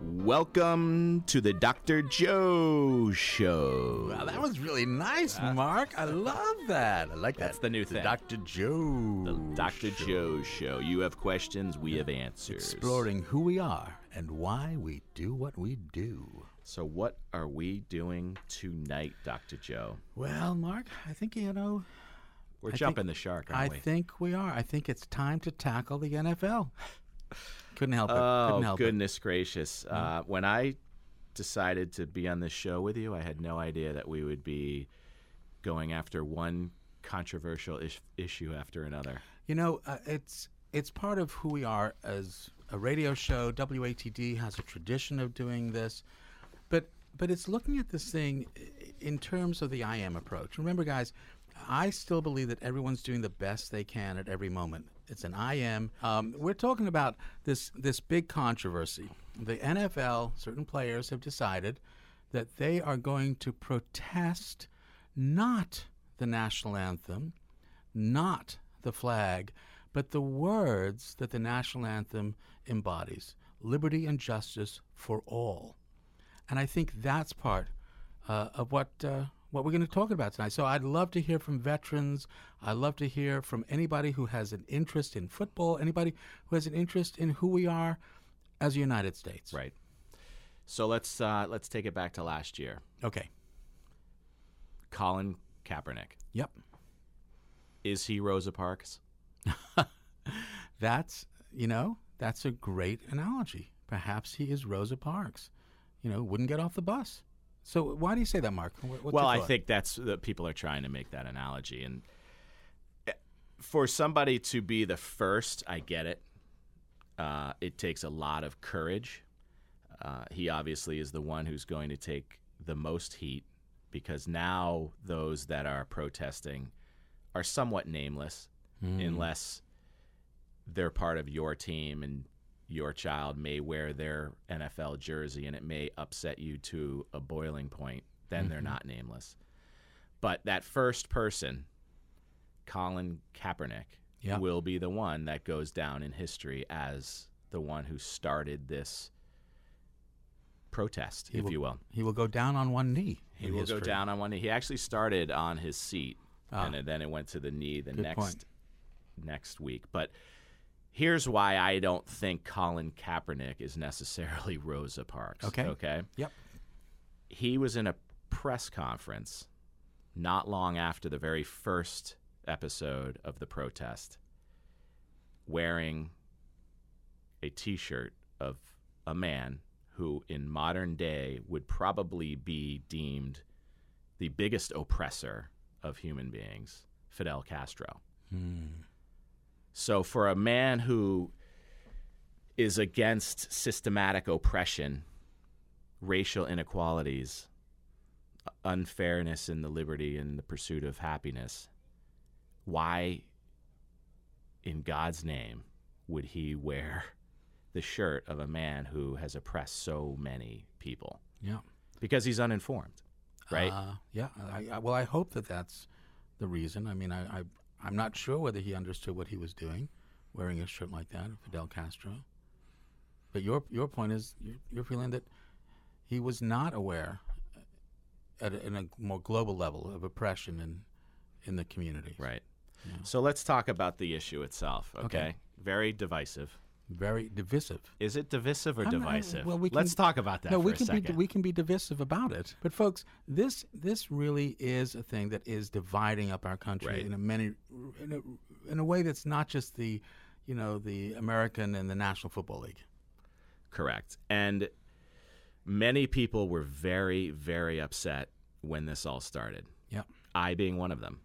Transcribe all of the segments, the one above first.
Welcome to the Dr. Joe Show. Wow, that was really nice, uh, Mark. I love that. I like that. That's the new thing. Dr. Joe. The Dr. Joe Show. You have questions, we have answers. Exploring who we are and why we do what we do. So, what are we doing tonight, Dr. Joe? Well, Mark, I think, you know. We're I jumping think- the shark, aren't I we? think we are. I think it's time to tackle the NFL. Couldn't help it. Oh, Couldn't help goodness gracious. Uh, when I decided to be on this show with you, I had no idea that we would be going after one controversial issue after another. You know, uh, it's it's part of who we are as a radio show. WATD has a tradition of doing this, but but it's looking at this thing in terms of the I am approach. Remember, guys, I still believe that everyone's doing the best they can at every moment. It's an I am. Um, we're talking about this this big controversy. The NFL, certain players have decided that they are going to protest not the national anthem, not the flag, but the words that the national anthem embodies liberty and justice for all. And I think that's part uh, of what. Uh, what we're going to talk about tonight. So I'd love to hear from veterans. I'd love to hear from anybody who has an interest in football, anybody who has an interest in who we are as a United States. Right. So let's uh, let's take it back to last year. Okay. Colin Kaepernick. Yep. Is he Rosa Parks? That's you know that's a great analogy. Perhaps he is Rosa Parks. You know, wouldn't get off the bus. So why do you say that, Mark? What's well, I think that's that people are trying to make that analogy, and eh, for somebody to be the first, I get it. Uh, it takes a lot of courage. Uh, he obviously is the one who's going to take the most heat because now those that are protesting are somewhat nameless, unless they're part of your team and your child may wear their NFL jersey and it may upset you to a boiling point, then they're mm-hmm. not nameless. But that first person, Colin Kaepernick, Yeah. will be the one that goes down in history as the one who started this protest, if you will. he will go down on one knee. He will go down on one knee. He actually started on his seat, ah. and then it went to the knee the Good next point. next week. But here's why I don't think Colin Kaepernick is necessarily Rosa Parks. Okay. Okay. Yep. He was in a press conference not long after the very first episode of the protest, wearing a T-shirt of a man who, in modern day, would probably be deemed the biggest oppressor of human beings, Fidel Castro. Hmm. So, for a man who is against systematic oppression, racial inequalities, unfairness in the liberty and the pursuit of happiness, why, in God's name, would he wear the shirt of a man who has oppressed so many people? Yeah. Because he's uninformed, right? Uh, yeah. I, I, well, I hope that that's the reason. I mean, I, I I'm not sure whether he understood what he was doing, wearing a shirt like that, Fidel Castro. But your your point is you're, you're feeling that he was not aware uh, at a, in a more global level of oppression in in the community. right. So let's talk about the issue itself, okay? Okay. Very divisive. Very divisive. Is it divisive or I'm not- divisive? well, we Let's talk about that No, we can be we can be divisive about it. But folks, this this really is a thing that is dividing up our country Right. in a many in a, in a way that's not just the you know the American and the National Football League. Correct. And many people were very, very upset when this all started. Yeah. I being one of them.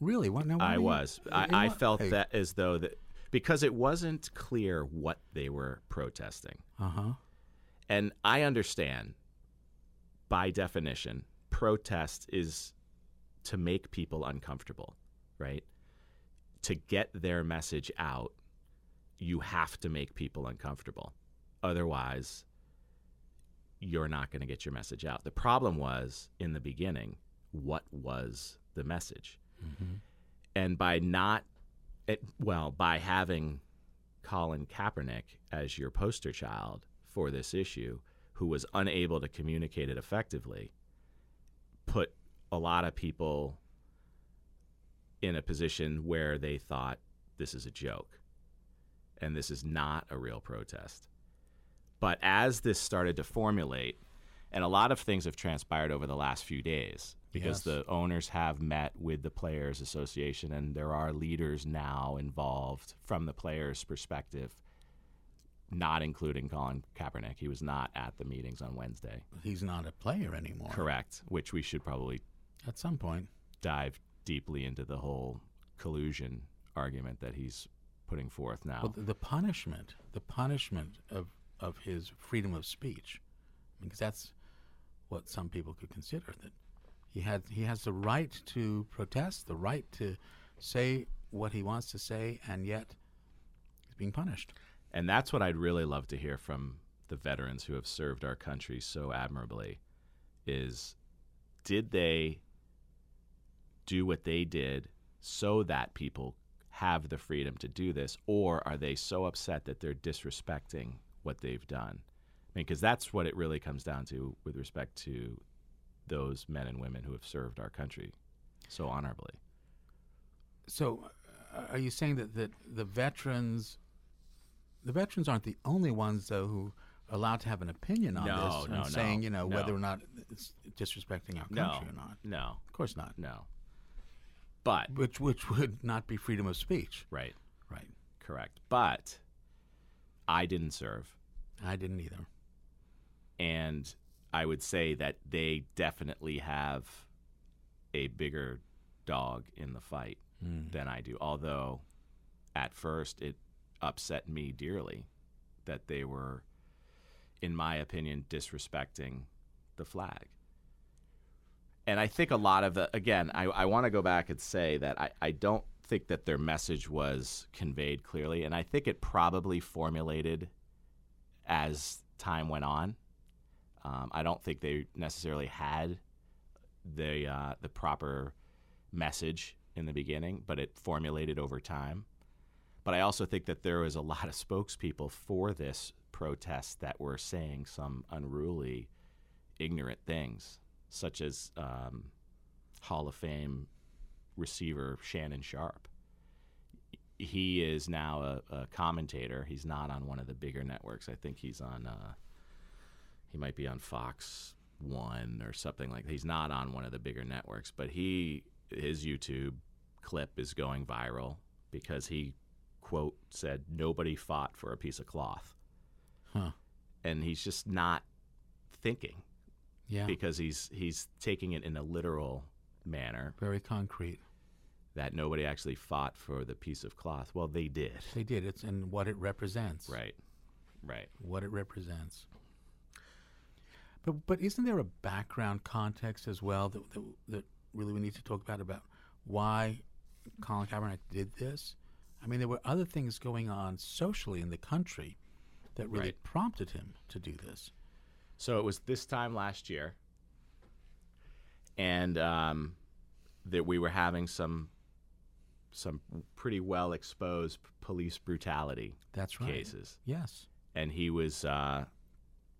Really? What? Now, why I do you- was. I, I felt way? that as though that because it wasn't clear what they were protesting. Uh huh. And I understand by definition, protest is to make people uncomfortable, right? To get their message out, you have to make people uncomfortable. Otherwise, you're not going to get your message out. The problem was in the beginning, what was the message? And by not, it, well, by having Colin Kaepernick as your poster child for this issue, who was unable to communicate it effectively, put a lot of people in a position where they thought this is a joke and this is not a real protest. But as this started to formulate, and a lot of things have transpired over the last few days because Yes. the owners have met with the Players Association and there are leaders now involved from the players' perspective, not including Colin Kaepernick. He was not at the meetings on Wednesday. He's not a player anymore. Correct, which we should probably At some point. dive deeply into the whole collusion argument that he's putting forth now. Well, the, the punishment, the punishment of, of his freedom of speech, because that's what some people could consider that he had he has the right to protest, the right to say what he wants to say, and yet he's being punished. And that's what I'd really love to hear from the veterans who have served our country so admirably is did they do what they did so that people have the freedom to do this or are they so upset that they're disrespecting what they've done? I mean, because that's what it really comes down to with respect to those men and women who have served our country so honorably. So, uh, are you saying that, that the veterans, the veterans aren't the only ones though who are allowed to have an opinion on No, this no, and saying no, you know no. whether or not it's disrespecting our country or not? no, Of course not. no. But Which which would not be freedom of speech, right, right? correct. But I didn't serve, I didn't either. and I would say that they definitely have a bigger dog in the fight hmm. than I do. Although, at first, it upset me dearly that they were, in my opinion, disrespecting the flag. And I think a lot of the, again, I, I want to go back and say that I, I don't think that their message was conveyed clearly. And I think it probably formulated as time went on. Um, I don't think they necessarily had the uh, the proper message in the beginning, but it formulated over time. But I also think that there was a lot of spokespeople for this protest that were saying some unruly, ignorant things, such as um, Hall of Fame receiver Shannon Sharpe. He is now a, a commentator. He's not on one of the bigger networks. I think he's on. Uh, he might be on Fox One or something like. That. He's not on one of the bigger networks, but he his YouTube clip is going viral because he quote said nobody fought for a piece of cloth, Huh. and he's just not thinking Yeah. because he's he's taking it in a literal manner Very concrete. that nobody actually fought for the piece of cloth. Well, they did. They did. It's and what it represents. Right. Right. What it represents. But but isn't there a background context as well that that, that really we need to talk about about why Colin Kaepernick did this? I mean, there were other things going on socially in the country that really Right. prompted him to do this. So it was this time last year, and um, that we were having some some pretty well exposed police brutality That's right. cases, Yes, and he was uh,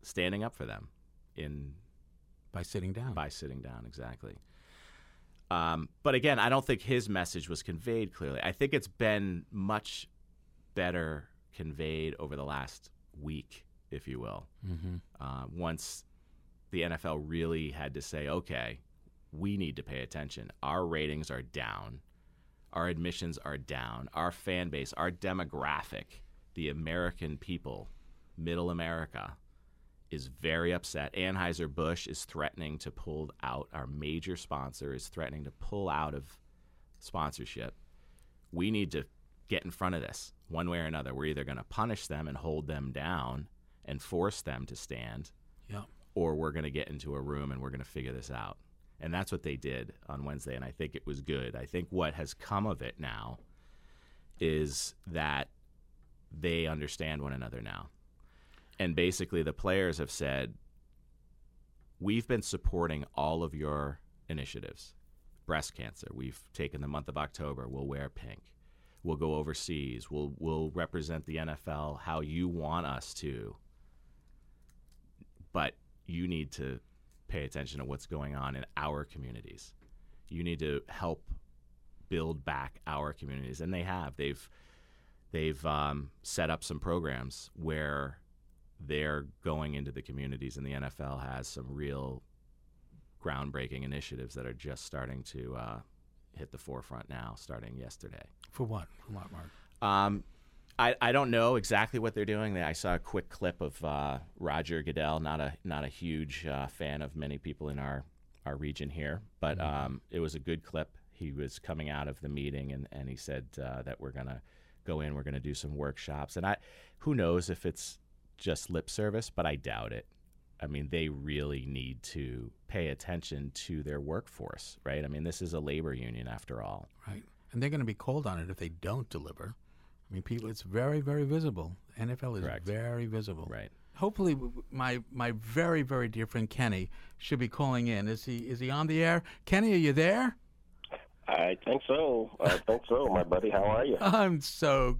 standing up for them in by sitting down. by sitting down exactly. Um, but again, I don't think his message was conveyed clearly. I think it's been much better conveyed over the last week, if you will. mm-hmm. Uh, once the NFL really had to say, okay, we need to pay attention. Our ratings are down. Our admissions are down. Our fan base, our demographic, the American people, middle America, is very upset. Anheuser-Busch is threatening to pull out. Our major sponsor is threatening to pull out of sponsorship. We need to get in front of this one way or another. We're either going to punish them and hold them down and force them to stand, Yeah. or we're going to get into a room and we're going to figure this out. And that's what they did on Wednesday, and I think it was good. I think what has come of it now is that they understand one another now. And basically, the players have said, We've been supporting all of your initiatives. Breast cancer, we've taken the month of October, we'll wear pink. We'll go overseas. We'll, we'll represent the NFL how you want us to. But you need to pay attention to what's going on in our communities. You need to help build back our communities, and they have. They've they've um, set up some programs where they're going into the communities, and the NFL has some real groundbreaking initiatives that are just starting to uh, hit the forefront now, starting yesterday. For what? For what, Mark? Um, I, I don't know exactly what they're doing. I saw a quick clip of uh, Roger Goodell. Not a not a huge uh, fan of many people in our our region here, but Mm-hmm. um, it was a good clip. He was coming out of the meeting and, and he said uh, that we're gonna go in, we're gonna do some workshops, and I who knows if it's just lip service, but I doubt it. I mean, they really need to pay attention to their workforce, right? I mean, this is a labor union after all. Right. And they're going to be called on it if they don't deliver. I mean, people, it's very, very visible. NFL is Correct. very visible. Right. Hopefully, w- w- my my very, very dear friend Kenny should be calling in. Is he is he on the air? Kenny, are you there? I think so. I think so, my buddy. How are you? I'm so,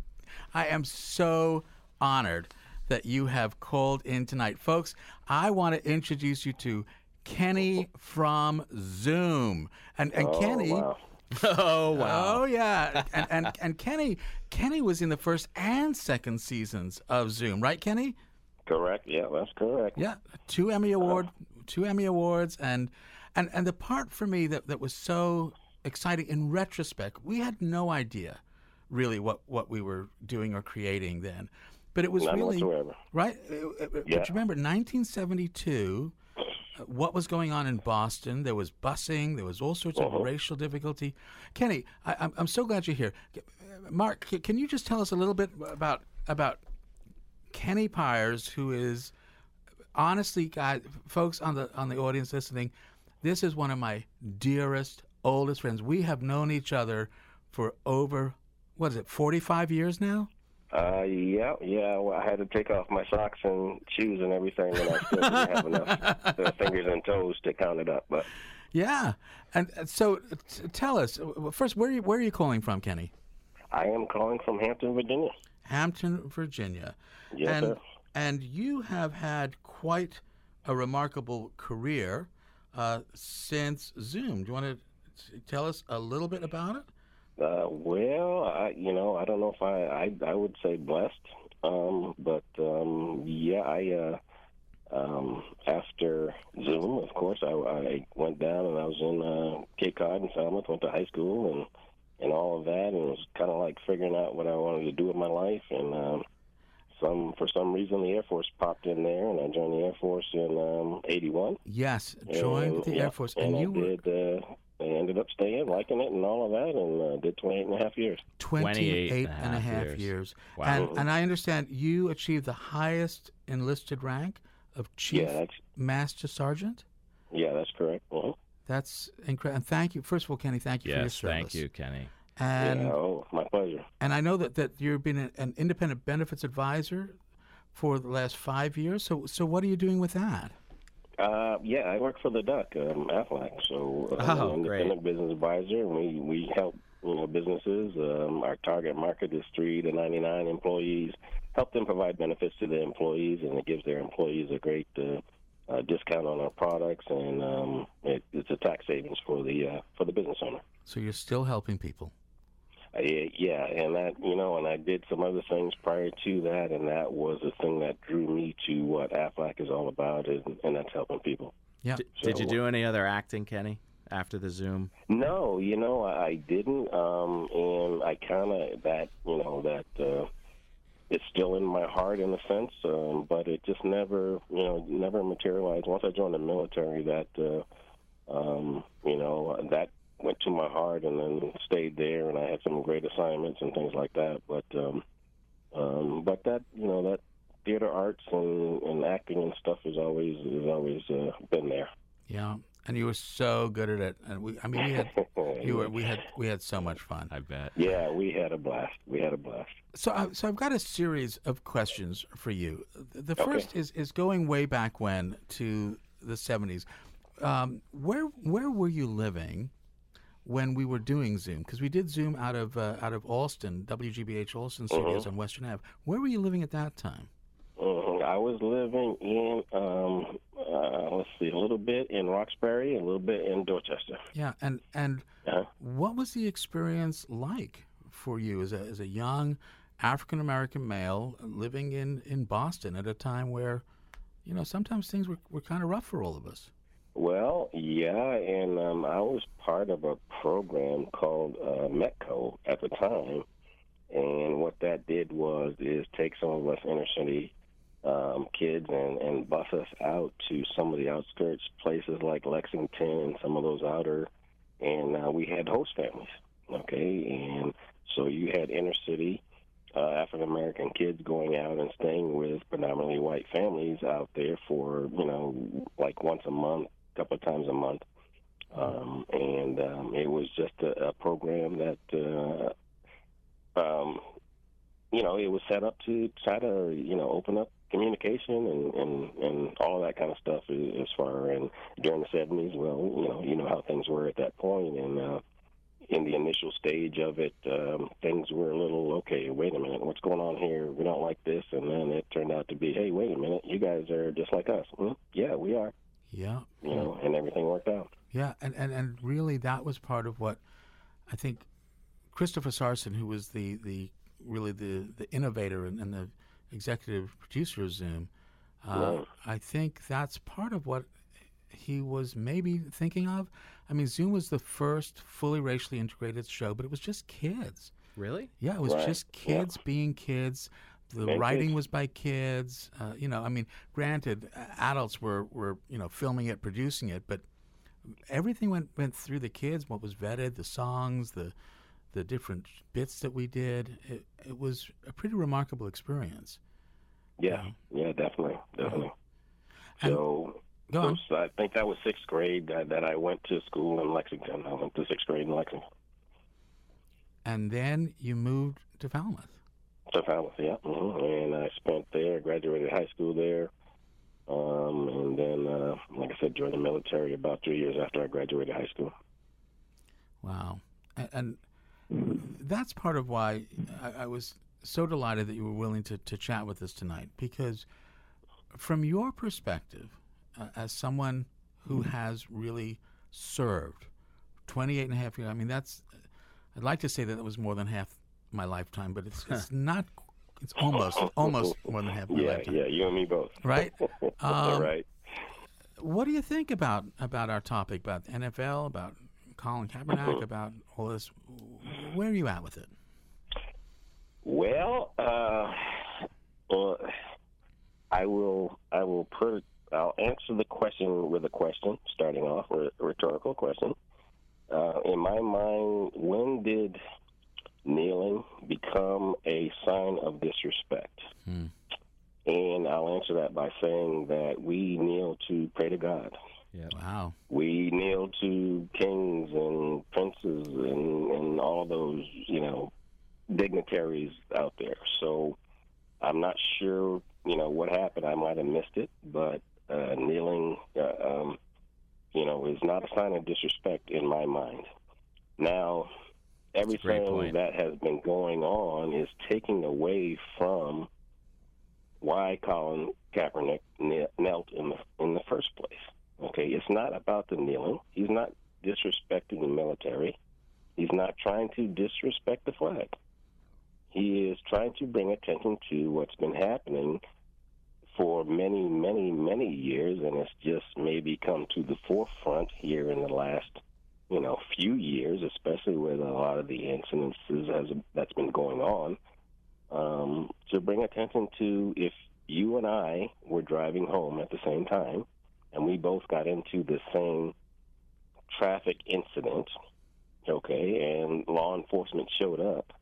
I am so honored that you have called in tonight, folks. I want to introduce you to Kenny from Zoom, and and Oh, Kenny. wow. oh wow! Oh. oh yeah, and, and and Kenny Kenny was in the first and second seasons of Zoom, right, Kenny? Correct. Yeah, that's correct. Yeah, two Emmy uh-huh. award, two Emmy awards, and and and the part for me that that was so exciting in retrospect, we had no idea really what what we were doing or creating then, but it was None really whatsoever. right. Uh, uh, But you remember 1972. uh, What was going on in Boston? There was busing. There was all sorts of racial difficulty. Kenny, I, I'm, I'm so glad you're here. Mark, can you just tell us a little bit about about Kenny Pires, who is honestly, guys, folks on the on the audience listening, this is one of my dearest, oldest friends. We have known each other for over what is it, 45 years now? Uh, yeah, yeah. Well, I had to take off my socks and shoes and everything, and I still didn't have enough uh, fingers and toes to count it up. But Yeah, and uh, so t- tell us first where are you, where are you calling from, Kenny? I am calling from Hampton, Virginia. Hampton, Virginia. Yes, and sir. and you have had quite a remarkable career uh, since Zoom. Do you want to tell us a little bit about it? Uh, well, I, you know, I don't know if I, I, I would say blessed. Um, but um, yeah, I, uh, um, after Zoom, of course, I, I went down and I was in uh, Cape Cod and Falmouth, went to high school and and all of that, and it was kind of like figuring out what I wanted to do with my life. And um, some for some reason, the Air Force popped in there, and I joined the Air Force in um, '81. Yes, joined And, the yeah, Air Force, and, and, I you were did. Uh, I ended up staying, liking it, and all of that, and uh, did 28 and a half years. 28 and a half years. years. Wow. And, and I understand you achieved the highest enlisted rank of Chief Yeah, Master Sergeant. yeah, that's correct. uh That's incredible. And thank you. First of all, Kenny, thank you for your Yes, service. thank you, Kenny. And yeah, oh, my pleasure. and I know that, that you've been an, an independent benefits advisor for the last five years. So so what are you doing with that? Uh, yeah, I work for the Duck, um, Aflac. So uh, I'm Oh, an independent business advisor, and we we help you know businesses. Um, our target market is three to 99 employees. Help them provide benefits to their employees, and it gives their employees a great uh, uh, discount on our products, and um, it, it's a tax savings for the uh, for the business owner. So you're still helping people. Yeah, and that you know, and I did some other things prior to that, and that was the thing that drew me to what Aflac is all about, and, and that's helping people. Yeah. D- did you do any other acting, Kenny, after the Zoom? No, you know, I, I didn't, um, and I kind of that, you know, that uh, it's still in my heart in a sense, um, but it just never, you know, never materialized. Once I joined the military, that, uh, um, you know, that went to my heart, and then stayed there, and I had some great assignments and things like that. But, um, um, but that, you know, that theater arts and, and acting and stuff has always has always uh, been there. Yeah, and you were so good at it. And we, I mean, we had you were we had we had so much fun. I bet. Yeah, we had a blast. We had a blast. So, I, so I've got a series of questions for you. The first Okay. is is going way back when to the seventies. Um, where where were you living when we were doing Zoom? Because we did Zoom out of uh, out of Allston, WGBH Allston Studios on Western Ave. Where were you living at that time? Mhm. I was living in um, uh, let's see, a little bit in Roxbury, a little bit in Dorchester. Yeah, and and Uh-huh. what was the experience like for you as a as a young African American male living in in Boston at a time where, you know, sometimes things were were kind of rough for all of us. Well, yeah, and um, I was part of a program called uh, Metco at the time, and what that did was is take some of us inner city um, kids and and bus us out to some of the outskirts places like Lexington and some of those outer, and uh, we had host families. Okay, and so you had inner city uh, African American kids going out and staying with predominantly white families out there for you know like once a month, couple of times a month, um, and um, it was just a, a program that uh, um, you know it was set up to try to you know open up communication and and and all that kind of stuff as far and during the 70s well you know you know how things were at that point and uh in the initial stage of it, um, things were a little okay. Wait a minute, what's going on here? We don't like this, and then it turned out to be, hey, wait a minute, you guys are just like us. Hmm? Yeah, we are. Yeah, You know, and everything worked out. yeah, and, and and really that was part of what I think Christopher Sarson, who was the the really the the innovator and, and the executive producer of Zoom, uh, Right. I think that's part of what he was maybe thinking of. I mean, Zoom was the first fully racially integrated show, but it was just kids. Really? Yeah, it was Right, just yeah. kids being kids. The Being writing kids. was by kids. Uh, you know, I mean, granted, adults were, were you know filming it, producing it, but everything went went through the kids. What was vetted, the songs, the the different bits that we did. It, it was a pretty remarkable experience. Yeah, yeah, definitely, definitely. And- So, so I think that was sixth grade that, that I went to school in Lexington. I went to sixth grade in Lexington. And then you moved to Falmouth. Falmouth, yeah. hmm And I spent there, graduated high school there. Um, and then, uh, like I said, joined the military about three years after I graduated high school. Wow. And, and that's part of why I, I was so delighted that you were willing to, to chat with us tonight because, from your perspective, uh, as someone who has really served 28 and a half years, I mean, that's, I'd like to say that it was more than half my lifetime, but it's, it's not, it's almost, almost more than half my yeah, lifetime. yeah, you and me both. Right? Um, right. What do you think about about our topic about NFL, about Colin Kaepernick, about all this? Where are you at with it? Well, uh, well, I will. I will put. I'll answer the question with a question, starting off with a rhetorical question. Uh, in my mind, when did kneeling become a sign of disrespect? Hmm. And I'll answer that by saying that we kneel to pray to God. Wow. We kneel to kings and princes and, and all those, you know, dignitaries out there. So I'm not sure, you know, what happened. I might have missed it, but uh, kneeling, uh, um, you know, is not a sign of disrespect in my mind. Now, great everything that has been going on is taking away from why Colin Kaepernick knelt in the in the first place. Okay, it's not about the kneeling. He's not disrespecting the military. He's not trying to disrespect the flag. He is trying to bring attention to what's been happening for many, many, many years, and it's just maybe come to the forefront here in the last, you know, few years, especially with a lot of the incidences as that's been going on. Um, to bring attention to if you and I were driving home at the same time, and we both got into the same traffic incident, okay, and law enforcement showed up,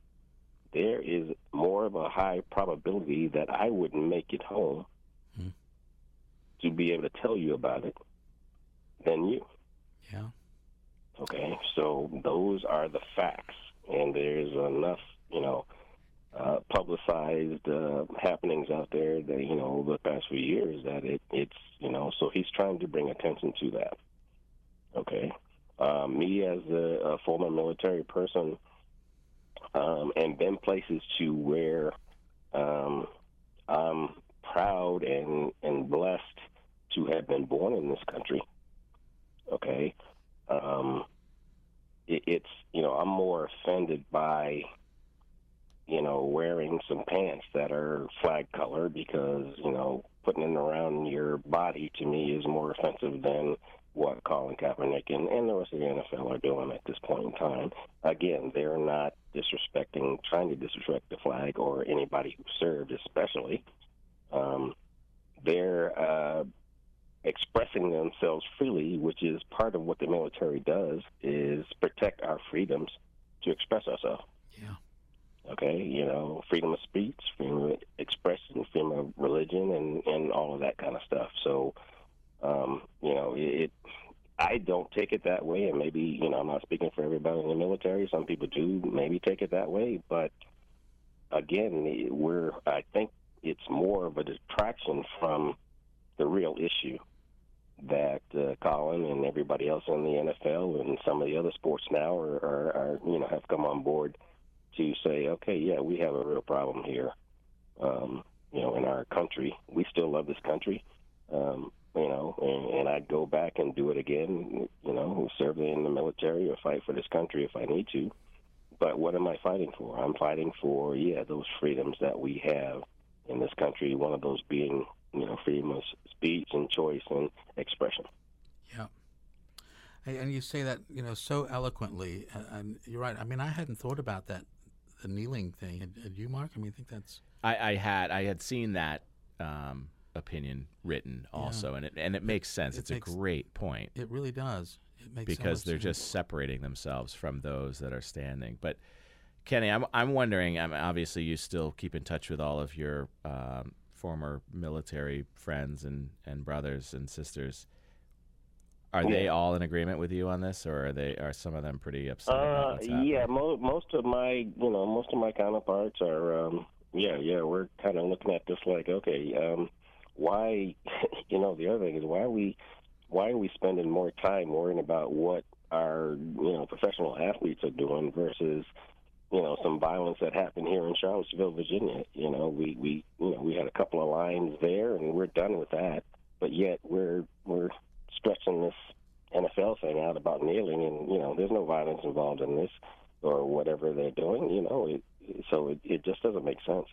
there is more of a high probability that I wouldn't make it home Hmm. to be able to tell you about it than you. Yeah. Okay, so those are the facts, and there's enough, you know, uh, publicized uh, happenings out there that you know over the past few years that it it's you know so he's trying to bring attention to that. Okay, uh, me as a, a former military person, um, and been places to where um, I'm proud and and blessed to have been born in this country. Okay, um, it, it's you know I'm more offended by you know wearing some pants that are flag color because you know putting it around your body to me is more offensive than what Colin Kaepernick and, and the rest of the NFL are doing at this point in time. Again, they're not disrespecting, trying to disrespect the flag or anybody who served, especially. Um, they're uh, expressing themselves freely, which is part of what the military does, is protect our freedoms to express ourselves. Yeah. Okay, you know, freedom of speech, freedom of expression, freedom of religion, and and all of that kind of stuff. So, um, you know, it. I don't take it that way, and maybe you know, I'm not speaking for everybody in the military. Some people do maybe take it that way, but again, we're. I think it's more of a distraction from the real issue that uh, Colin and everybody else in the NFL and some of the other sports now are, are, are you know have come on board to say, okay, yeah, we have a real problem here. Um, you know, in our country, we still love this country. Um, you know, and, and I'd go back and do it again. You know, serve in the military or fight for this country if I need to. But what am I fighting for? I'm fighting for yeah those freedoms that we have in this country. One of those being you know freedom of speech and choice and expression. Yeah. And and you say that you know so eloquently, uh, and you're right. I mean, I hadn't thought about that, the kneeling thing. Had, had you, Mark? I mean, I think that's I, I had I had seen that um, opinion written also, and it and it makes sense. It it's makes- a great point it. Really does. It makes because much they're sense. just separating themselves from those that are standing. But Kenny, I'm I'm wondering. I'm obviously you still keep in touch with all of your um, former military friends and and brothers and sisters. Are they all in agreement with you on this, or are they are some of them pretty upset about Uh, yeah, mo- most of my, you know, most of my counterparts are, um, yeah, yeah, we're kind of looking at this like, okay, um, why, you know, the other thing is why are we, why are we spending more time worrying about what our, you know, professional athletes are doing versus, you know, some violence that happened here in Charlottesville, Virginia. You know, we, we, you know, we had a couple of lines there, and we're done with that. But yet we're we're stretching this NFL thing out about kneeling, and you know, there's no violence involved in this or whatever they're doing. You know, it, so it, it just doesn't make sense,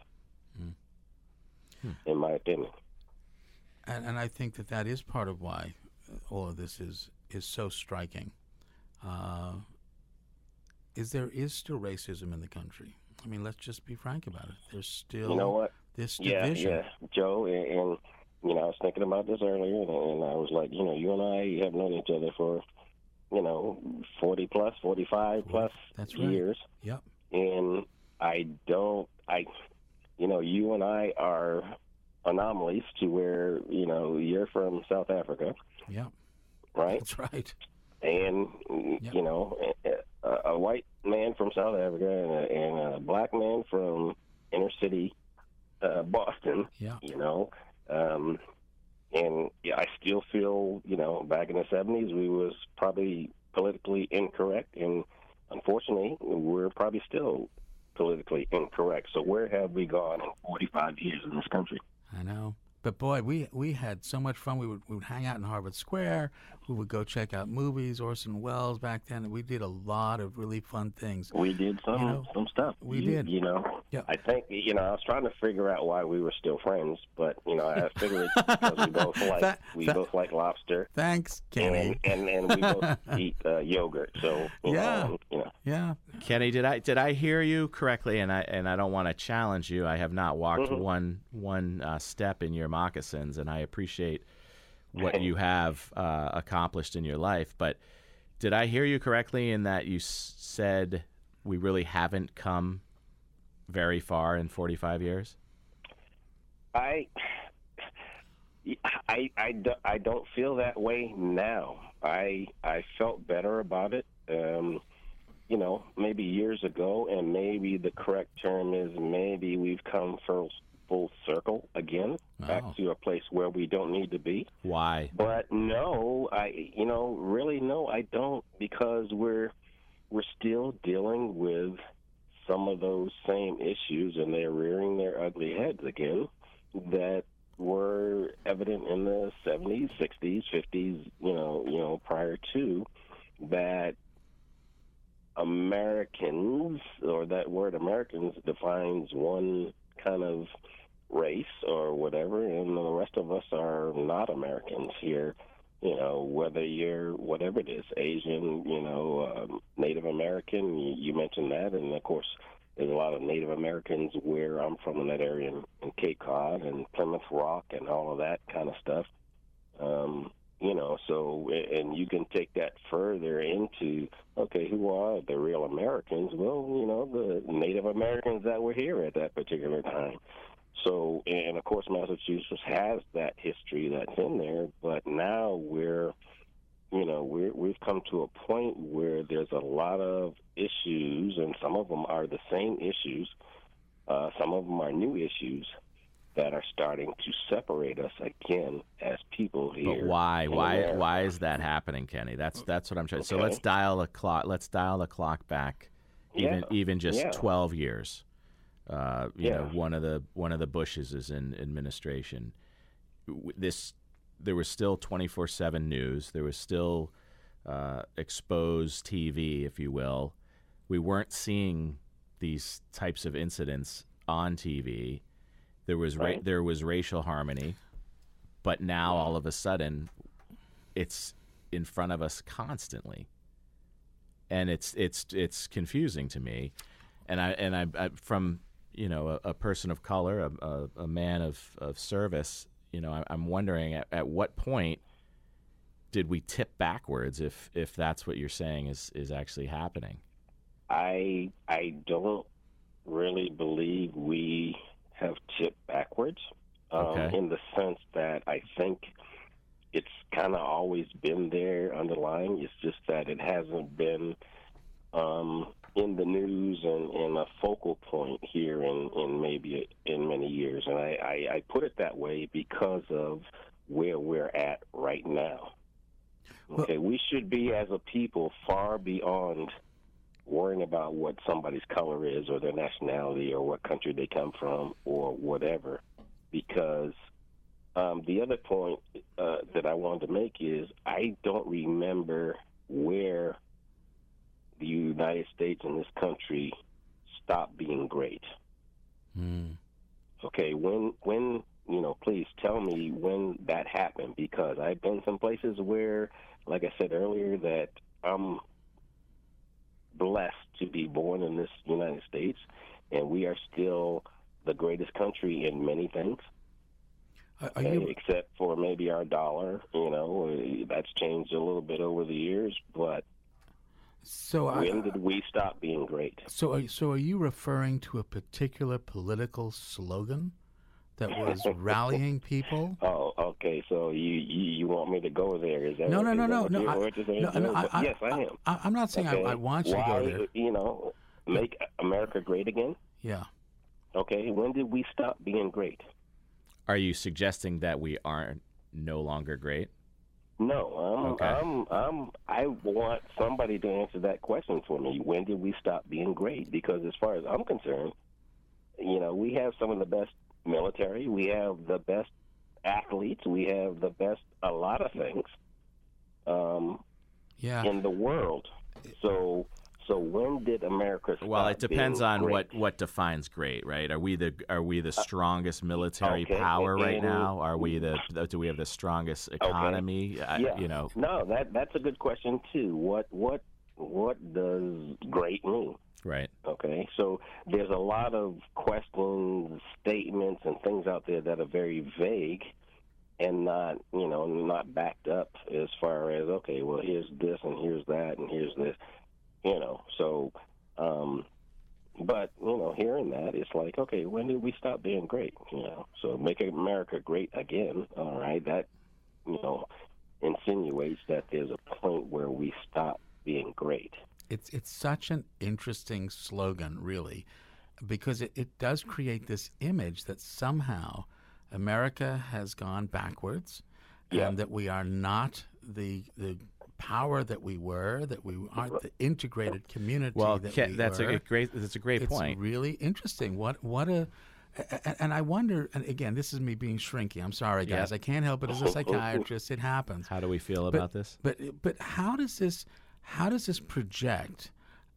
in my opinion. and, and I think that that is part of why all of this is is so striking. Uh, is there is still racism in the country? I mean, let's just be frank about it. There's still You know what? this Yeah, division. yeah, Joe, and, and you know, I was thinking about this earlier, and, and I was like, you know, you and I have known each other for, you know, forty plus, forty-five plus That's right. years, Yep. and I don't, I, you know, you and I are anomalies to where you know you're from South Africa, Yep. right? That's right. and Yep. you know a, a white man from South Africa and a, and a black man from inner city uh, Boston. Yeah. You know, um, and yeah, I still feel you know back in the seventies we was probably politically incorrect, and unfortunately we're probably still politically incorrect. So where have we gone in forty five years in this country? I know. But boy, we we had so much fun. We would we would hang out in Harvard Square. We would go check out movies. Orson Welles back then. We did a lot of really fun things. We did some You know, some stuff. we You- did. You know, Yeah. I think you know I was trying to figure out why we were still friends, but you know I figured because we both like That- we that- both like lobster. Thanks, Kenny. And, and and we both eat uh, yogurt, so Yeah. know, you know, yeah. Kenny, did I did I hear you correctly? And I and I don't want to challenge you. I have not walked Mm-hmm. one one uh, step in your moccasins, and I appreciate what you have uh, accomplished in your life. But did I hear you correctly in that you s- said we really haven't come very far in 45 years? I, I, I, do, I don't feel that way now. I I felt better about it. Um, you know, maybe years ago, and maybe the correct term is maybe we've come full full circle again, back Oh. to a place where we don't need to be. Why? But no, I you know really no, I don't because we're we're still dealing with some of those same issues, and they're rearing their ugly heads again that were evident in the 70s, 60s, 50s, you know, you know, prior to that Americans or that word Americans defines one kind of race or whatever, and the rest of us are not Americans here. You know, whether you're whatever it is, Asian, you know, um, Native American, you, you mentioned that, and of course, there's a lot of Native Americans where I'm from in that area in, in Cape Cod and Plymouth Rock and all of that kind of stuff. Um, you know, so and you can take that further into okay, who are the real Americans? Well, you know, the Native Americans that were here at that particular time. So, and of course, Massachusetts has that history that's in there, but now we're, you know, we're, we've come to a point where there's a lot of issues, and some of them are the same issues. Uh, some of them are new issues that are starting to separate us again as people here. But why? Why? America. Why is that happening, Kenny? That's that's what I'm trying. So let's dial the clock. Let's dial the clock back, even Yeah. even just Yeah. 12 years. Uh, you know, one of the one of the Bushes is in administration. This there was still 24/7 news. There was still uh, exposed TV, if you will. We weren't seeing these types of incidents on TV. There was ra- Right. there was racial harmony, but now all of a sudden, it's in front of us constantly, and it's it's it's confusing to me, and I and I, I from you know a, a person of color, a, a, a man of, of service, you know, I, I'm wondering at, at what point did we tip backwards if if that's what you're saying is is actually happening? I I don't really believe we have tipped backwards um, Okay. in the sense that I think it's kind of always been there underlying. It's just that it hasn't been um, in the news and in a focal point here in, in maybe in many years. And I, I, I put it that way because of where we're at right now. Well- Okay, we should be as a people far beyond worrying about what somebody's color is or their nationality or what country they come from or whatever. Because um, the other point uh, that I wanted to make is I don't remember where the United States and this country stopped being great. Mm. Okay, when when you know, please tell me when that happened because I've been some places where, like I said earlier, that I'm blessed to be born in this United States, and we are still the greatest country in many things. You eh, except for maybe our dollar, you know, uh, that's changed a little bit over the years. But so? I, when did we stop being great? So, are, so are you referring to a particular political slogan that was rallying people? Oh, okay. So you, you you want me to go there? Is that No, no, no, no, no. I, what no, no, I, I, yes, I am. I, am not saying Okay. I, I want you to go there. You know, make America great again. Yeah. Okay, when did we stop being great? Are you suggesting that we are no longer great? No, I'm, Okay. I'm, I'm, I want somebody to answer that question for me. When did we stop being great? Because as far as I'm concerned, you know, we have some of the best military. We have the best athletes. We have the best a lot of things um, Yeah. in the world. So, so when did America Well, it depends on great? what what defines great, right? Are we the are we the strongest military okay, power right now? Are we the do we have the strongest economy? I- Yeah. you know, No, that that's a good question too. What what what does great mean? Right? Okay, so there's a lot of questions, statements, and things out there that are very vague and not, you know, not backed up as far as okay, well, here's this and here's that and here's this, you know. So, um, but you know, hearing that, it's like, okay, when did we stop being great? You know, so make America great again. All right, that you know insinuates that there's a point where we stop being great. It's it's such an interesting slogan, really, because it, it does create this image that somehow America has gone backwards, Yeah. and that we are not the the power that we were, that we aren't the integrated community Well, that we that's were. a great that's a great it's point. really interesting. What what a and I wonder, and again, this is me being shrinky. I'm sorry, Yeah. guys. I can't help it as a psychiatrist. It happens. How do we feel But- about this? But but how does this how does this project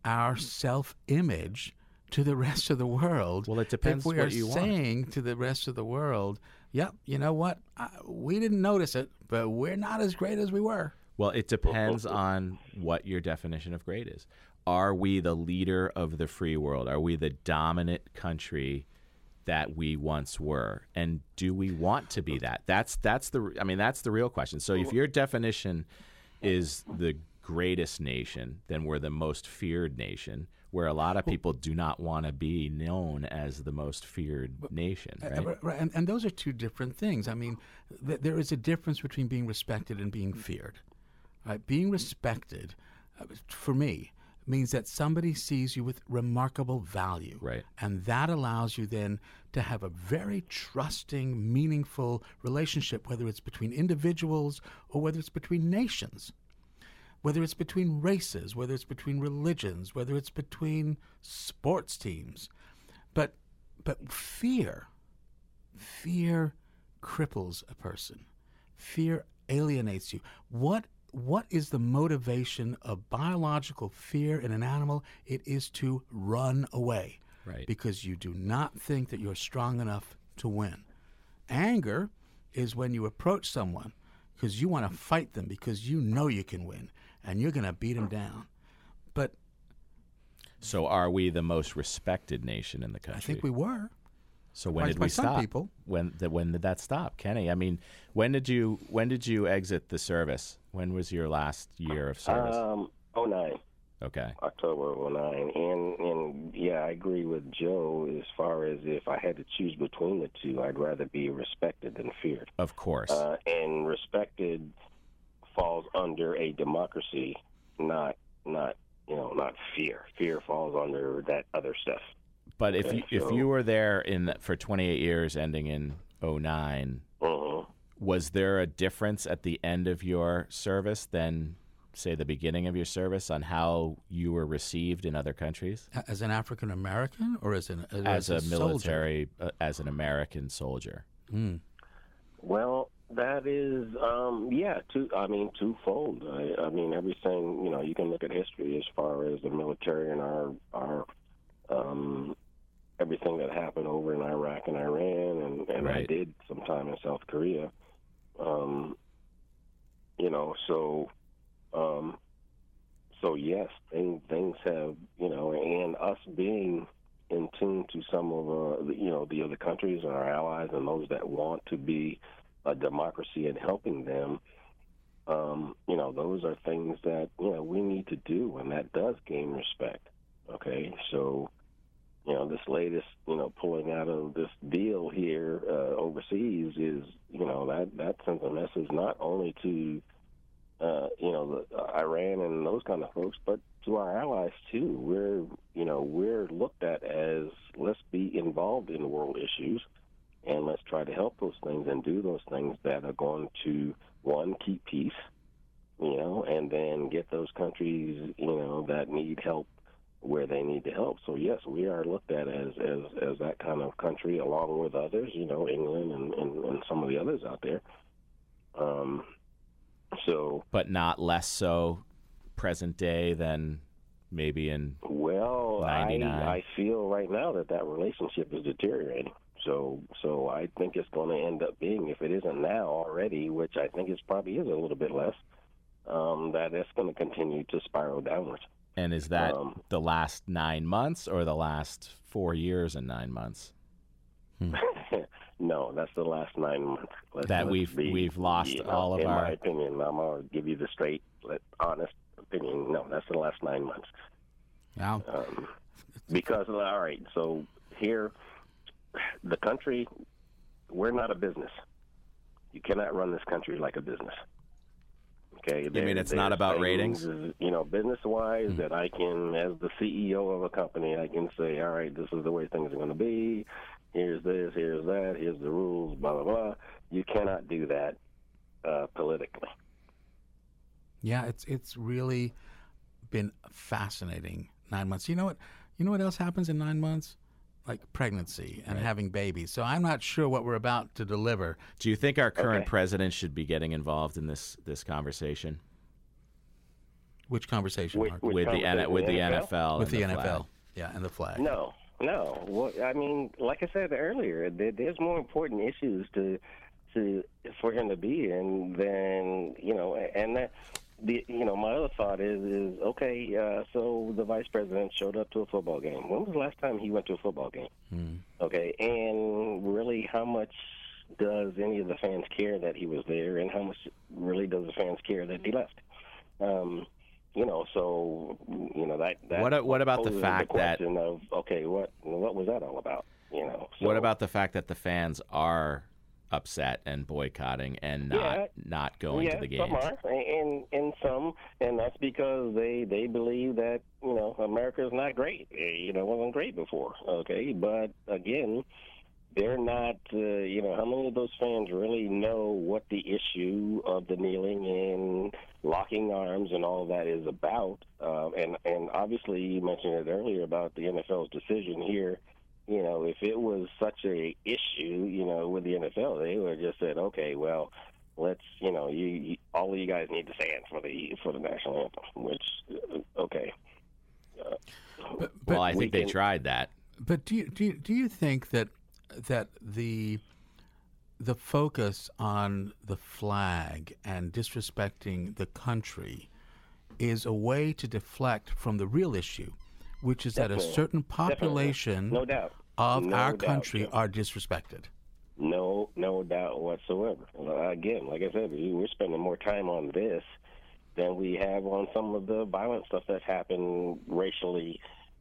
our self image to the rest of the world? Well, it depends if we what are you want. saying to the rest of the world, "Yep, you know what? Uh, we didn't notice it, but we're not as great as we were." Well, it depends on what your definition of great is. Are we the leader of the free world? Are we the dominant country that we once were? And do we want to be that? That's that's the I mean that's the real question. So if your definition is the greatest nation, then we're the most feared nation, where a lot of people do not want to be known as the most feared nation, right? right, and, and those are two different things. I mean, th- there is a difference between being respected and being feared. Right? Being respected, uh, for me, means that somebody sees you with remarkable value. Right. And that allows you then to have a very trusting, meaningful relationship, whether it's between individuals or whether it's between nations whether it's between races, whether it's between religions, whether it's between sports teams. But but fear, fear cripples a person. Fear alienates you. What what is the motivation of biological fear in an animal? It is to run away. Right. Because you do not think that you're strong enough to win. Anger is when you approach someone because you want to fight them because you know you can win and you're going to beat them down. But So are we the most respected nation in the country? I think we were. So when By- did we some stop? people. When the, when did that stop, Kenny? I mean, when did you when did you exit the service? When was your last year of service? Um, 09. okay, October of 09. And, and yeah, I agree with Joe as far as if I had to choose between the two, I'd rather be respected than feared. of course. Uh, and respected falls under a democracy, not, not, you know, not fear. Fear falls under that other stuff. but if okay, you if you were there in the, for 28 years, ending in 09, Mhm. was there a difference at the end of your service than say the beginning of your service on how you were received in other countries As an African American or as an as a soldier? military uh, as an American soldier? Mm. Well, that is, um, yeah, two. I mean, twofold. I, I mean, everything. You know, you can look at history as far as the military and our our um, everything that happened over in Iraq and Iran, and and I did some time in South Korea. Um, you know, so um, so yes, things things have you know, and us being in tune to some of uh, the, you know the other countries and our allies and those that want to be a democracy and helping them. Um, you know, those are things that you know we need to do, and that does gain respect. Okay, so you know this latest you know pulling out of this deal here uh, overseas is you know that that sends a message not only to uh, you know the, uh, Iran and those kind of folks, but to our allies too. We're you know we're looked at as let's be involved in world issues and let's try to help those things and do those things that are going to one keep peace, you know, and then get those countries you know that need help where they need to help. So yes, we are looked at as as as that kind of country along with others, you know, England and and, and some of the others out there. Um, so but not less so present day than maybe in Well, I I feel right now that that relationship is deteriorating. So so I think it's going to end up being, if it isn't now already, which I think it probably is a little bit less, um, that it's going to continue to spiral downwards. and is that Um, the last nine months or the last four years and nine months no, that's the last nine months. Let's, That let's we've- be- we've lost you know, all of in our- my opinion, I'm going to give you the straight, let- honest opinion. No, that's the last nine months. Yeah. Um, because all right, so here, the country, we're not a business. You cannot run this country like a business. Okay. You mean it's not about ratings? You know, business wise, mm. that I can, as the CEO of a company, I can say, all right, this is the way things are going to be. Here's this, here's that, here's the rules, blah blah blah. You cannot do that uh, politically. Yeah, it's it's really been fascinating nine months. You know what? You know what else happens in nine months? Like pregnancy and right. having babies. So I'm not sure what we're about to deliver. Do you think our current okay. president should be getting involved in this this conversation? Which conversation? With, with, with the, with the NFL? NFL with the, the NFL, flag. yeah, and the flag. No, no. Well, I mean, like I said earlier, there, there's more important issues to to for him to be in than you know, and that the you know my other thought is is okay. Uh, so the vice president showed up to a football game. When was the last time he went to a football game? Mm. Okay, and really, how much does any of the fans care that he was there, and how much really does the fans care that he left? Um, you know, so you know that. that what what about the fact the that of okay, what what was that all about? You know. So, what about the fact that the fans are upset and boycotting and not yeah, not going yeah, to the games. Some are, and and some, and that's because they they believe that you know America is not great. You know, it wasn't great before. Okay, but again, they're not. Uh, you know, how many of those fans really know what the issue of the kneeling and locking arms and all that is about? Uh, and and obviously, you mentioned it earlier about the NFL's decision here you know, if it was such a issue, you know, with the NFL, they would have just said, okay, well, let's, you know, you, you all of you guys need to stand for the for the national anthem. Which, uh, okay. Uh, but, but well, I think can, they tried that. But do you, do you, do you think that that the the focus on the flag and disrespecting the country is a way to deflect from the real issue, which is Definitely. that a certain population no doubt. of no our doubt, country are disrespected. No, no doubt whatsoever. Again, like I said, we're spending more time on this than we have on some of the violent stuff that's happened racially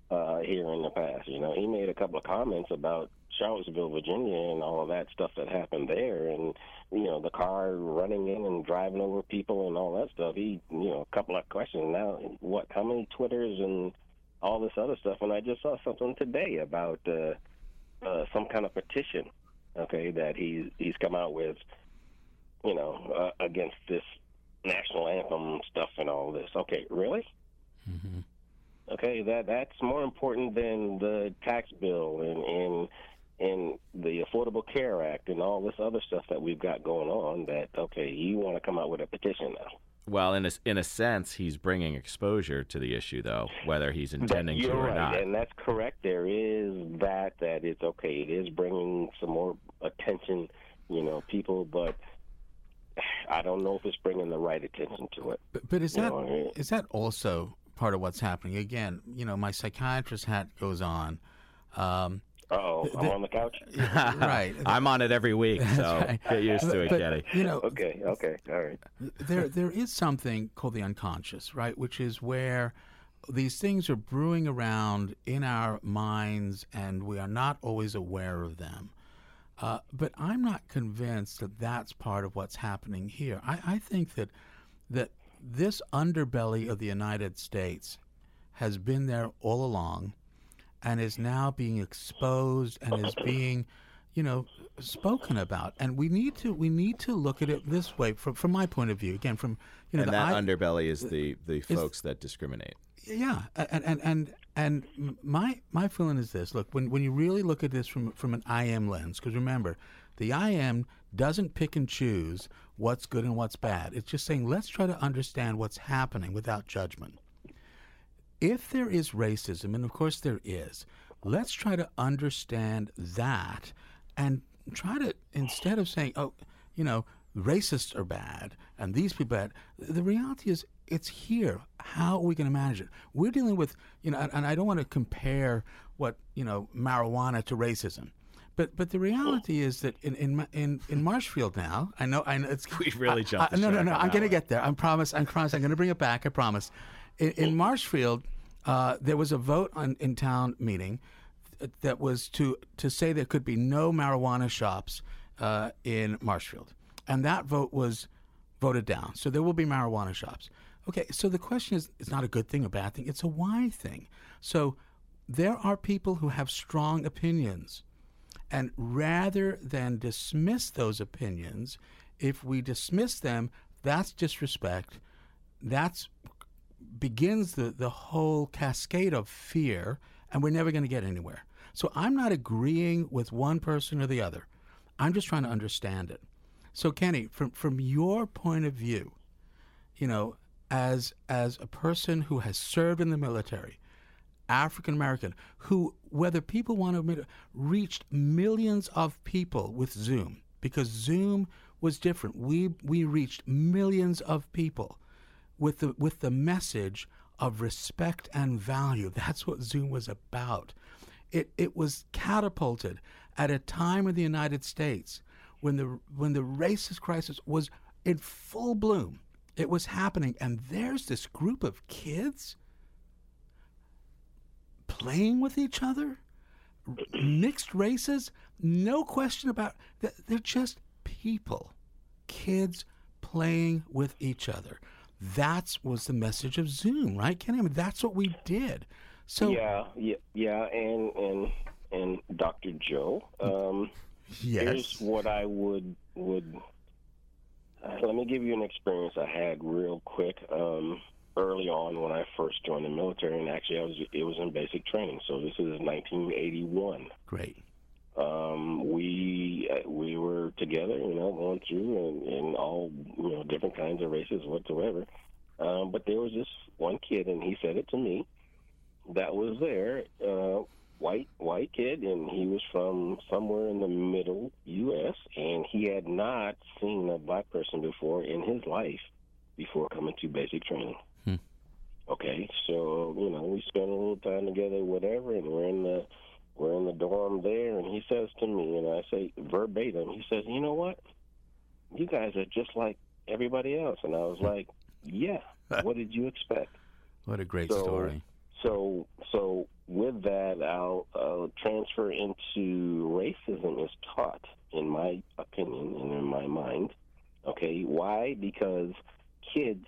uh, here in the past. You know, he made a couple of comments about Charlottesville, Virginia, and all of that stuff that happened there, and you know, the car running in and driving over people and all that stuff. He, you know, a couple of questions now. What? How many Twitters and all this other stuff. And I just saw something today about uh, uh, some kind of petition, okay, that he's he's come out with, you know, uh, against this national anthem stuff and all this. Okay, really? Mm-hmm. Okay, that that's more important than the tax bill and and and the Affordable Care Act and all this other stuff that we've got going on. That okay, you want to come out with a petition now? Well, in a, in a sense, he's bringing exposure to the issue, though, whether he's intending to or right, not. And that's correct. There is that, that it's okay. It is bringing some more attention, you know, people, but I don't know if it's bringing the right attention to it. But, but is, that, know? is that also part of what's happening? Again, you know, my psychiatrist hat goes on. Um, oh, I'm on the couch. right. I'm on it every week, so right. get used to it, but, Getty. You know, okay, okay, all right. There, there is something called the unconscious, right? Which is where these things are brewing around in our minds, and we are not always aware of them. Uh, but I'm not convinced that that's part of what's happening here. I, I think that that this underbelly of the United States has been there all along and is now being exposed and is being you know spoken about. And we need to we need to look at it this way from from my point of view again from you know and that I, underbelly is the the folks that discriminate. Yeah and and and and my my feeling is this. Look when when you really look at this from from an IM lens because remember the IM doesn't pick and choose what's good and what's bad. It's just saying let's try to understand what's happening without judgment if there is racism, and of course there is, let's try to understand that and try to, instead of saying, oh, you know, racists are bad and these people are bad, the reality is it's here. How are we going to manage it? We're dealing with, you know, and, and I don't want to compare what, you know, marijuana to racism. But but the reality is that in in in, in Marshfield now, I know I know it's we really jumped. no no no, I'm going to get there. I promise. I promise. I'm going to bring it back. I promise in, in Marshfield, uh, there was a vote on, in town meeting that was to to say there could be no marijuana shops uh, in Marshfield, and that vote was voted down. So there will be marijuana shops. Okay, so the question is, it's not a good thing, a bad thing. It's a why thing. So there are people who have strong opinions, and rather than dismiss those opinions, if we dismiss them, that's disrespect. That's begins the, the whole cascade of fear, and we're never going to get anywhere. So I'm not agreeing with one person or the other. I'm just trying to understand it. So Kenny, from from your point of view, you know, as as a person who has served in the military, African American, who whether people want to admit it, reached millions of people with Zoom because Zoom was different. We we reached millions of people with the with the message of respect and value. That's what Zoom was about. It it was catapulted at a time in the United States when the when the racist crisis was in full bloom. It was happening, and there's this group of kids playing with each other, mixed races, no question about that. They're just people, kids playing with each other. That was the message of Zoom, right, Kenny? I mean, that's what we did. So yeah, yeah, yeah, and and and Dr. Joe. Um, yes. Here's what I would would. Uh, let me give you an experience I had real quick. Um, early on, when I first joined the military, and actually, I was it was in basic training. So this is 1981. Great. Um, we uh, we were together, you know, going through and, and all you know different kinds of races whatsoever. Um, but there was this one kid, and he said it to me that was there, uh, white white kid, and he was from somewhere in the middle U.S. and he had not seen a black person before in his life before coming to basic training. Hmm. Okay, so you know we spent a little time together, whatever, and we're in the we're in the dorm there, and he says to me, and I say verbatim, he says, "You know what? You guys are just like everybody else." And I was like, "Yeah. what did you expect?" What a great So- story. So, so with that, I'll uh, transfer into racism is taught, in my opinion and in my mind. Okay, why? Because kids,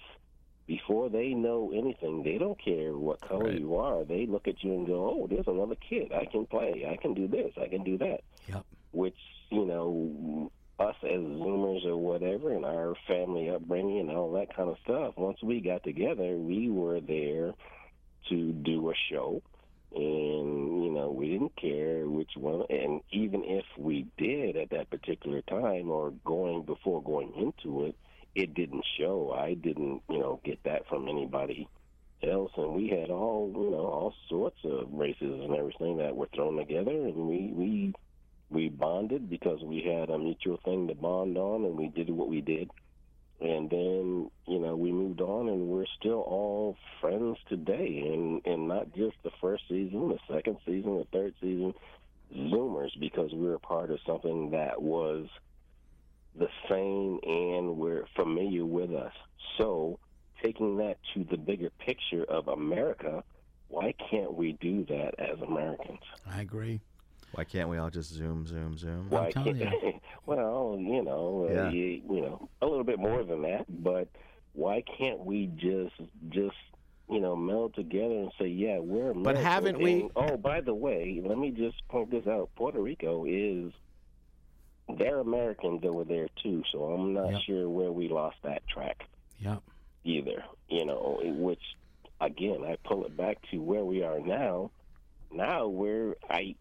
before they know anything, they don't care what color Right. you are. They look at you and go, "Oh, there's another kid. I can play. I can do this. I can do that." Yep. Which you know, us as Zoomers or whatever, and our family upbringing and all that kind of stuff. Once we got together, we were there to do a show and you know we didn't care which one and even if we did at that particular time or going before going into it it didn't show. I didn't you know get that from anybody else. And we had all you know all sorts of races and everything that were thrown together. And we we we bonded because we had a mutual thing to bond on and we did what we did. And then you know we moved on and we're still all friends today. And and not just the first season the second season the third season zoomers because we're a part of something that was the same and we're familiar with us so taking that to the bigger picture of america why can't we do that as americans I agree. Why can't we all just zoom, zoom, zoom? why telling can't, well, you know, uh, Yeah. you, you know, a little bit more than that, but why can't we just just you know meld together and say, yeah, we're American. haven't we- And, oh, by the way, let me just point this out: Puerto Rico is they're Americans that were there too, so I'm not Yep. sure where we lost that track Yep. either. You know, which again, I pull it back to where we are now. Now we're I.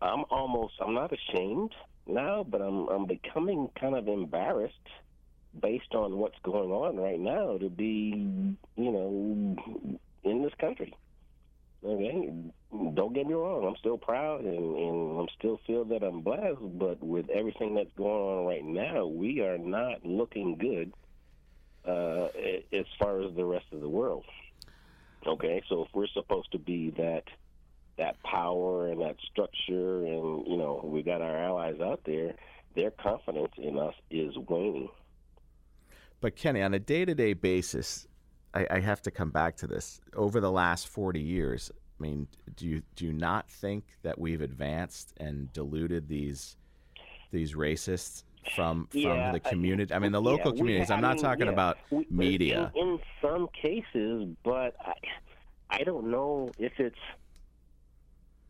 I'm almost. I'm not ashamed now, but I'm. I'm becoming kind of embarrassed based on what's going on right now to be, you know, in this country. Okay, don't get me wrong. I'm still proud and, and I'm still feel that I'm blessed. But with everything that's going on right now, we are not looking good uh, as far as the rest of the world. Okay, so if we're supposed to be that that power and that structure, and you know we got our allies out there, their confidence in us is waning. But Kenny, on a day-to-day basis, I, I have to come back to this. Over the last forty years, I mean, do you do you not think that we've advanced and diluted these these racists from from Yeah, the community? I mean, the local Yeah, communities. I'm I not mean, talking yeah, about we- media. In, in some cases, but I, I don't know if it's,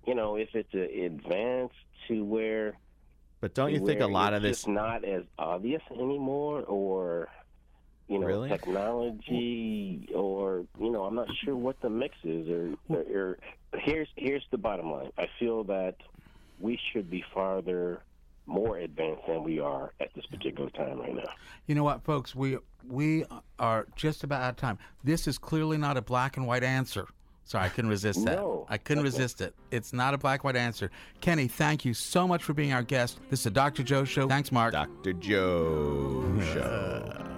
you know, if it's advanced to where. But don't you think a lot of this? just not as obvious anymore, or you know, Really? technology, or you know, I'm not sure what the mix is. Or, or, or here's here's the bottom line. I feel that we should be farther more advanced than we are at this particular time right now. You know what, folks? We we are just about out of time. This is clearly not a black and white answer. Sorry, I couldn't resist that. No. I couldn't Okay. resist it. It's not a black white answer. Kenny, thank you so much for being our guest. This is the Dr. Joe Show. Thanks, Mark. Dr. Joe show.